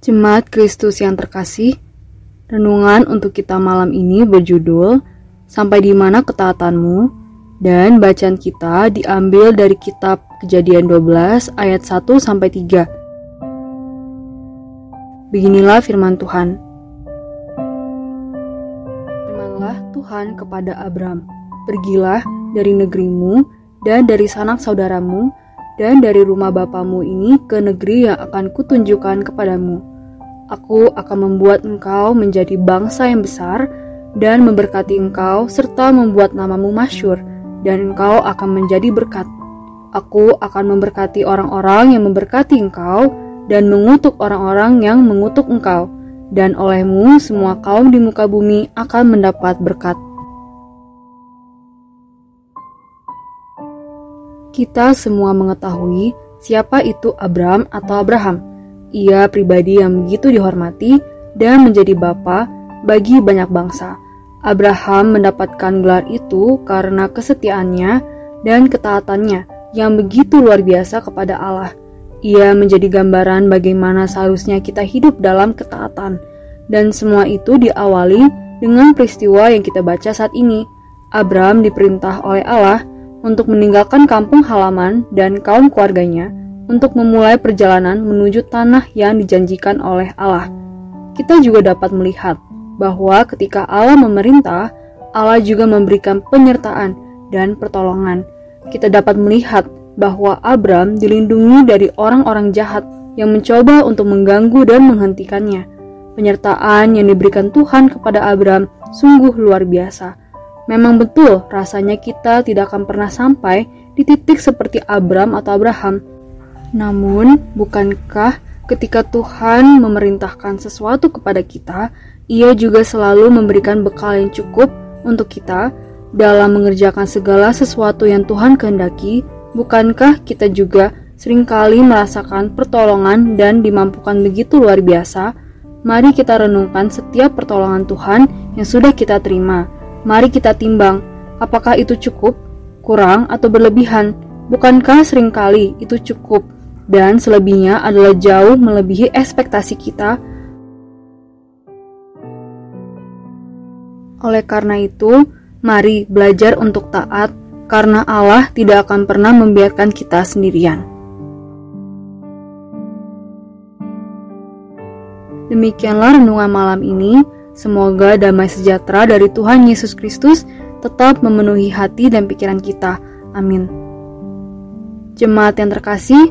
Jemaat Kristus yang terkasih, renungan untuk kita malam ini berjudul Sampai di mana ketaatanmu? Dan bacaan kita diambil dari kitab Kejadian 12 ayat 1 sampai 3. Beginilah firman Tuhan. Firmanlah Tuhan kepada Abram, "Pergilah dari negerimu dan dari sanak saudaramu dan dari rumah bapamu ini ke negeri yang akan kutunjukkan kepadamu. Aku akan membuat engkau menjadi bangsa yang besar dan memberkati engkau serta membuat namamu masyur dan engkau akan menjadi berkat. Aku akan memberkati orang-orang yang memberkati engkau dan mengutuk orang-orang yang mengutuk engkau dan olehmu semua kaum di muka bumi akan mendapat berkat. Kita semua mengetahui siapa itu Abram atau Abraham. Ia pribadi yang begitu dihormati dan menjadi bapa bagi banyak bangsa. Abraham mendapatkan gelar itu karena kesetiaannya dan ketaatannya yang begitu luar biasa kepada Allah. Ia menjadi gambaran bagaimana seharusnya kita hidup dalam ketaatan, dan semua itu diawali dengan peristiwa yang kita baca saat ini. Abram diperintah oleh Allah untuk meninggalkan kampung halaman dan kaum keluarganya untuk memulai perjalanan menuju tanah yang dijanjikan oleh Allah. Kita juga dapat melihat bahwa ketika Allah memerintah, Allah juga memberikan penyertaan dan pertolongan. Kita dapat melihat bahwa Abram dilindungi dari orang-orang jahat yang mencoba untuk mengganggu dan menghentikannya. Penyertaan yang diberikan Tuhan kepada Abram sungguh luar biasa Memang betul, rasanya kita tidak akan pernah sampai di titik seperti Abram atau Abraham. Namun, bukankah ketika Tuhan memerintahkan sesuatu kepada kita, Ia juga selalu memberikan bekal yang cukup untuk kita dalam mengerjakan segala sesuatu yang Tuhan kehendaki? Bukankah kita juga sering kali merasakan pertolongan dan dimampukan begitu luar biasa? Mari kita renungkan setiap pertolongan Tuhan yang sudah kita terima Mari kita timbang, apakah itu cukup, kurang, atau berlebihan. Bukankah sering kali itu cukup, dan selebihnya adalah jauh melebihi ekspektasi kita? Oleh karena itu, mari belajar untuk taat, karena Allah tidak akan pernah membiarkan kita sendirian. Demikianlah renungan malam ini. Semoga damai sejahtera dari Tuhan Yesus Kristus tetap memenuhi hati dan pikiran kita. Amin. Jemaat yang terkasih,